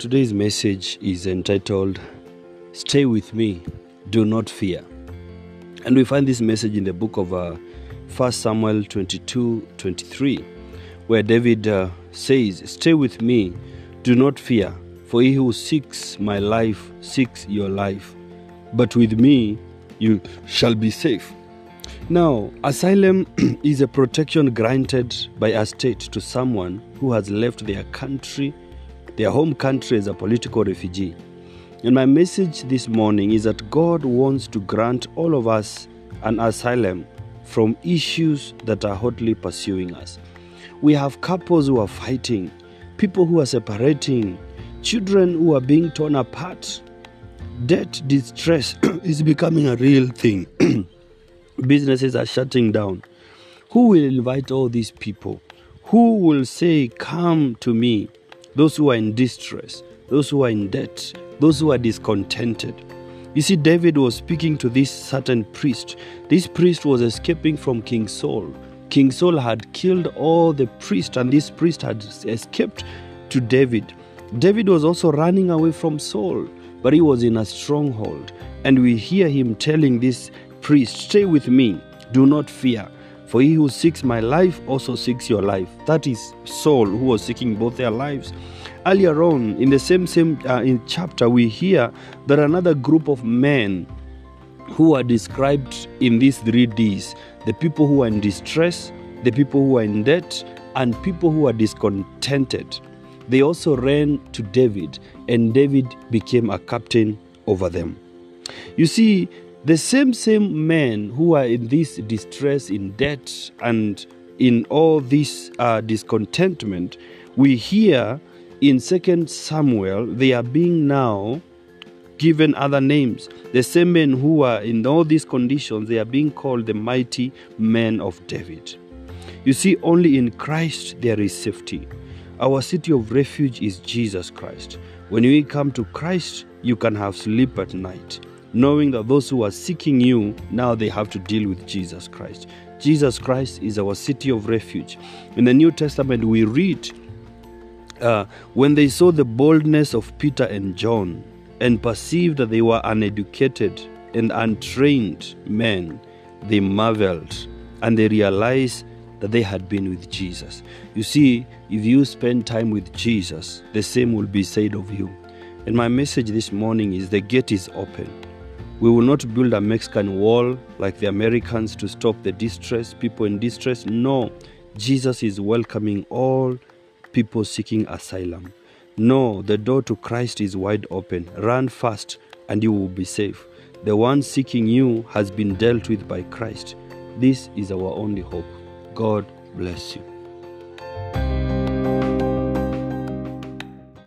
Today's message is entitled Stay with Me, Do Not Fear. And we find this message in the book of uh, 1 Samuel 22 23, where David uh, says, Stay with me, do not fear, for he who seeks my life seeks your life, but with me you shall be safe. Now, asylum is a protection granted by a state to someone who has left their country, their home country as a political refugee. And my message this morning is that God wants to grant all of us an asylum from issues that are hotly pursuing us. We have couples who are fighting, people who are separating, children who are being torn apart. Debt distress is becoming a real thing. Businesses are shutting down. Who will invite all these people? Who will say, Come to me? Those who are in distress, those who are in debt, those who are discontented. You see, David was speaking to this certain priest. This priest was escaping from King Saul. King Saul had killed all the priests, and this priest had escaped to David. David was also running away from Saul, but he was in a stronghold. And we hear him telling this priest, Stay with me, do not fear. For he who seeks my life also seeks your life. That is Saul who was seeking both their lives. Earlier on, in the same same uh, in chapter, we hear that another group of men who are described in these three D's: the people who are in distress, the people who are in debt, and people who are discontented. They also ran to David, and David became a captain over them. You see, the same same men who are in this distress, in debt, and in all this uh, discontentment, we hear in Second Samuel they are being now given other names. The same men who are in all these conditions, they are being called the mighty men of David. You see, only in Christ there is safety. Our city of refuge is Jesus Christ. When we come to Christ, you can have sleep at night knowing that those who are seeking you now they have to deal with Jesus Christ. Jesus Christ is our city of refuge. In the New Testament, we read uh, when they saw the boldness of Peter and John and perceived that they were uneducated and untrained men, they marveled and they realized that they had been with Jesus. You see, if you spend time with Jesus, the same will be said of you. And my message this morning is the gate is open. We will not build a Mexican wall like the Americans to stop the distress, people in distress. No, Jesus is welcoming all people seeking asylum. No, the door to Christ is wide open. Run fast and you will be safe. The one seeking you has been dealt with by Christ. This is our only hope. God bless you.